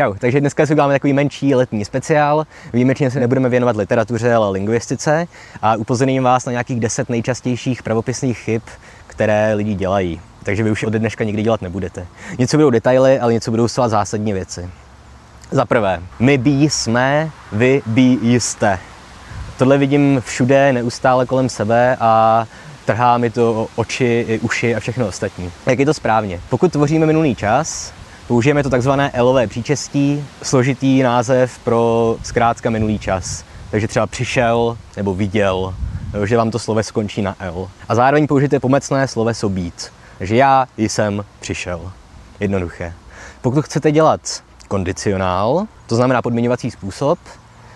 Čau, takže dneska si uděláme takový menší letní speciál. Výjimečně se nebudeme věnovat literatuře, ale lingvistice a upozorním vás na nějakých deset nejčastějších pravopisných chyb, které lidi dělají. Takže vy už ode dneška nikdy dělat nebudete. Něco budou detaily, ale něco budou zcela zásadní věci. Za prvé, my bí jsme, vy bí jste. Tohle vidím všude, neustále kolem sebe a trhá mi to oči, i uši a všechno ostatní. Jak je to správně? Pokud tvoříme minulý čas, použijeme to takzvané elové příčestí, složitý název pro zkrátka minulý čas. Takže třeba přišel nebo viděl, že vám to sloveso skončí na L. A zároveň použijte pomocné sloveso být. Takže já jsem přišel. Jednoduché. Pokud chcete dělat kondicionál, to znamená podmiňovací způsob,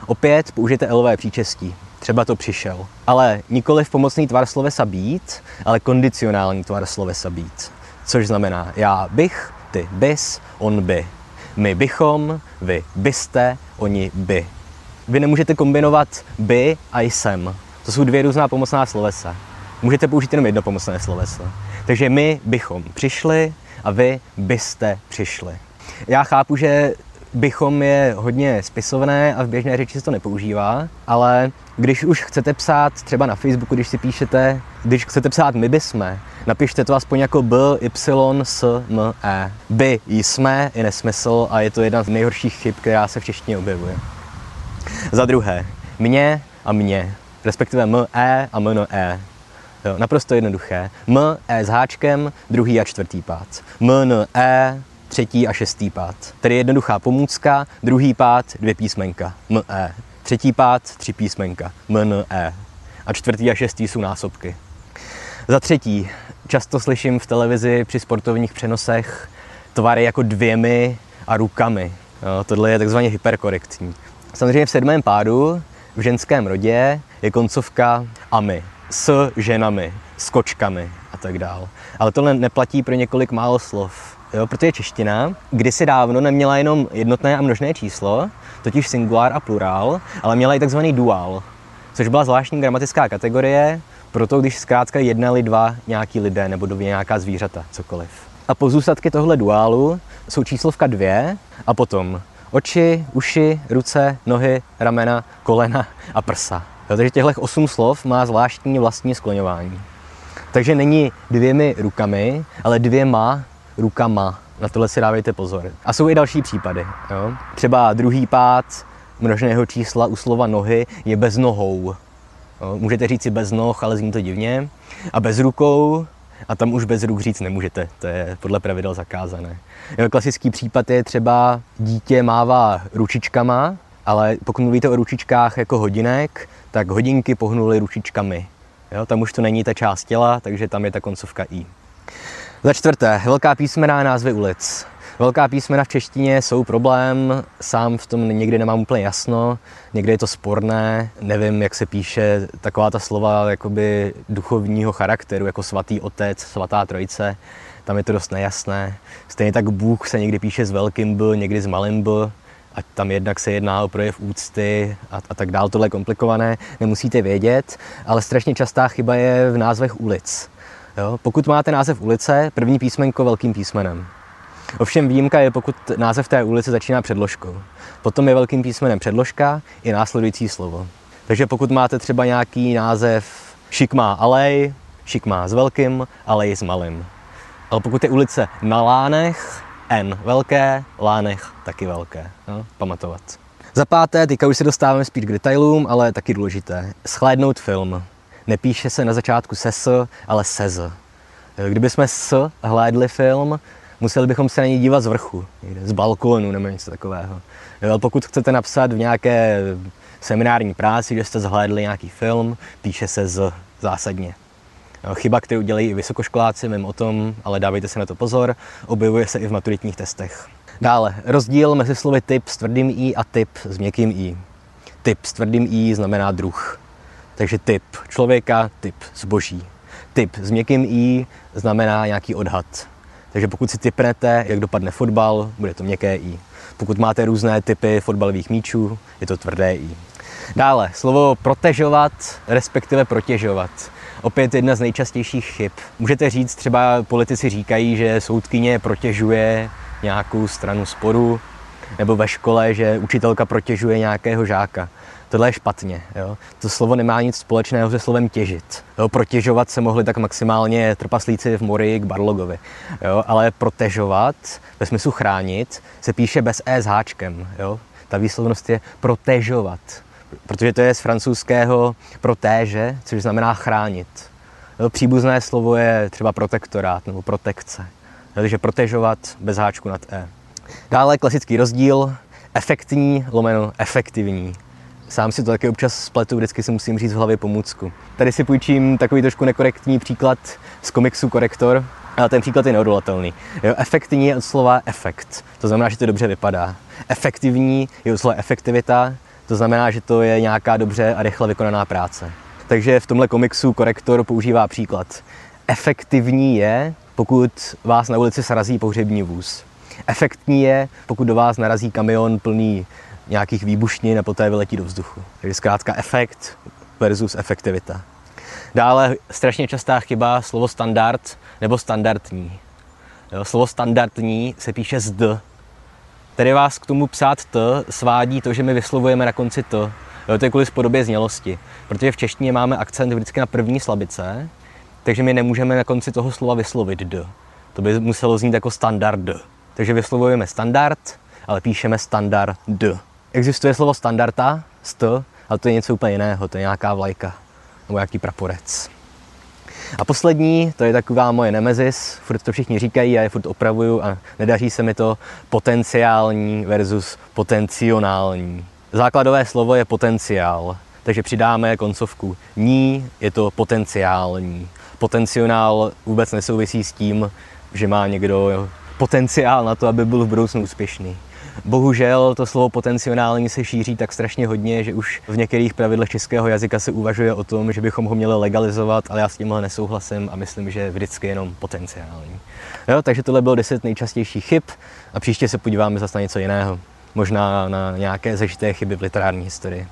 opět použijte elové příčestí. Třeba to přišel. Ale nikoli v pomocný tvar slovesa být, ale kondicionální tvar slovesa být. Což znamená já bych, ty bys, on by. My bychom, vy byste, oni by. Vy nemůžete kombinovat by a jsem. To jsou dvě různá pomocná slovesa. Můžete použít jenom jedno pomocné sloveso. Takže my bychom přišli a vy byste přišli. Já chápu, že bychom je hodně spisovné a v běžné řeči se to nepoužívá, ale když už chcete psát třeba na Facebooku, když si píšete, když chcete psát my bysme, napište to aspoň jako b, y, s, m, e. By jsme je nesmysl a je to jedna z nejhorších chyb, která se v češtině objevuje. Za druhé, mě a mě, respektive m, e a m, e. Jo, naprosto jednoduché. M, E s háčkem, druhý a čtvrtý pád. M, N, E, třetí a šestý pád. Tedy jednoduchá pomůcka, druhý pád, dvě písmenka. M, E. Třetí pád, tři písmenka. M, N, E. A čtvrtý a šestý jsou násobky. Za třetí, často slyším v televizi při sportovních přenosech tvary jako dvěmi a rukami. Jo, tohle je takzvaně hyperkorektní. Samozřejmě v sedmém pádu v ženském rodě je koncovka ami s ženami, s kočkami a tak dál. Ale tohle neplatí pro několik málo slov. Jo, protože čeština kdysi dávno neměla jenom jednotné a množné číslo, totiž singular a plurál, ale měla i takzvaný duál, což byla zvláštní gramatická kategorie, proto když zkrátka jednali dva nějaký lidé nebo dvě nějaká zvířata, cokoliv. A pozůstatky tohle duálu jsou číslovka dvě a potom oči, uši, ruce, nohy, ramena, kolena a prsa. Jo, takže těchto osm slov má zvláštní vlastní skloňování. Takže není dvěmi rukami, ale dvěma rukama. Na tohle si dávejte pozor. A jsou i další případy. Jo? Třeba druhý pád množného čísla u slova nohy je bez nohou. Jo? Můžete říct si bez noh, ale zní to divně. A bez rukou, a tam už bez ruk říct nemůžete. To je podle pravidel zakázané. Jo, klasický případ je třeba dítě mává ručičkama, ale pokud mluvíte o ručičkách jako hodinek, tak hodinky pohnuly ručičkami. Jo, tam už to není ta část těla, takže tam je ta koncovka i. Za čtvrté, velká písmena a názvy ulic. Velká písmena v češtině jsou problém, sám v tom někdy nemám úplně jasno, někdy je to sporné, nevím, jak se píše taková ta slova jakoby duchovního charakteru, jako svatý otec, svatá trojice, tam je to dost nejasné. Stejně tak Bůh se někdy píše s velkým B, někdy s malým B, a tam jednak se jedná o projev úcty a, a tak dál, tohle je komplikované, nemusíte vědět, ale strašně častá chyba je v názvech ulic. Jo? Pokud máte název ulice, první písmenko velkým písmenem. Ovšem výjimka je, pokud název té ulice začíná předložkou. Potom je velkým písmenem předložka i následující slovo. Takže pokud máte třeba nějaký název Šikmá alej, Šikmá s velkým, alej s malým. Ale pokud je ulice na Lánech, N velké, Lánech taky velké. No, pamatovat. Za páté, teďka už se dostáváme spíš k detailům, ale taky důležité. Schlédnout film. Nepíše se na začátku se s, ale se z. Kdyby jsme s hlédli film, museli bychom se na něj dívat z vrchu, z balkónu nebo něco takového. Jo, pokud chcete napsat v nějaké seminární práci, že jste zhlédli nějaký film, píše se z zásadně. Chyba, kterou dělají i vysokoškoláci, vím o tom, ale dávejte si na to pozor, objevuje se i v maturitních testech. Dále, rozdíl mezi slovy typ s tvrdým i a typ s měkkým i. Typ s tvrdým i znamená druh. Takže typ člověka, typ zboží. Typ s měkkým i znamená nějaký odhad. Takže pokud si typnete, jak dopadne fotbal, bude to měkké i. Pokud máte různé typy fotbalových míčů, je to tvrdé i. Dále, slovo protežovat, respektive protěžovat. Opět jedna z nejčastějších chyb. Můžete říct, třeba politici říkají, že soudkyně protěžuje nějakou stranu sporu, Nebo ve škole, že učitelka protěžuje nějakého žáka. Tohle je špatně. Jo? To slovo nemá nic společného se slovem těžit. Jo? Protěžovat se mohli tak maximálně trpaslíci v Morii k Barlogovi. Jo? Ale protežovat, ve smyslu chránit, se píše bez E s háčkem. Jo? Ta výslovnost je protežovat. Protože to je z francouzského protéže, což znamená chránit. Jo? Příbuzné slovo je třeba protektorát nebo protekce. Takže protežovat bez háčku nad E. Dále klasický rozdíl, efektní lomeno efektivní. Sám si to taky občas spletu, vždycky si musím říct v hlavě pomůcku. Tady si půjčím takový trošku nekorektní příklad z komiksu Korektor, ale ten příklad je neodolatelný. Jo, efektivní je od slova efekt, to znamená, že to dobře vypadá. Efektivní je od slova efektivita, to znamená, že to je nějaká dobře a rychle vykonaná práce. Takže v tomhle komiksu Korektor používá příklad. Efektivní je, pokud vás na ulici srazí pohřební vůz. Efektní je, pokud do vás narazí kamion plný nějakých výbušnin a poté vyletí do vzduchu. Takže zkrátka efekt versus efektivita. Dále strašně častá chyba slovo standard nebo standardní. Jo, slovo standardní se píše z d. Tedy vás k tomu psát t svádí to, že my vyslovujeme na konci t. Jo, to je kvůli podobě znělosti. Protože v češtině máme akcent vždycky na první slabice, takže my nemůžeme na konci toho slova vyslovit d. To by muselo znít jako standard. Takže vyslovujeme standard, ale píšeme standard d. Existuje slovo standarda, st, ale to je něco úplně jiného, to je nějaká vlajka nebo nějaký praporec. A poslední, to je taková moje nemezis, furt to všichni říkají, a je furt opravuju a nedaří se mi to, potenciální versus potencionální. Základové slovo je potenciál, takže přidáme koncovku ní, je to potenciální. Potenciál vůbec nesouvisí s tím, že má někdo potenciál na to, aby byl v budoucnu úspěšný. Bohužel to slovo potenciální se šíří tak strašně hodně, že už v některých pravidlech českého jazyka se uvažuje o tom, že bychom ho měli legalizovat, ale já s tímhle nesouhlasím a myslím, že vždycky jenom potenciální. Jo, takže tohle bylo 10 nejčastějších chyb a příště se podíváme zase na něco jiného. Možná na nějaké zažité chyby v literární historii.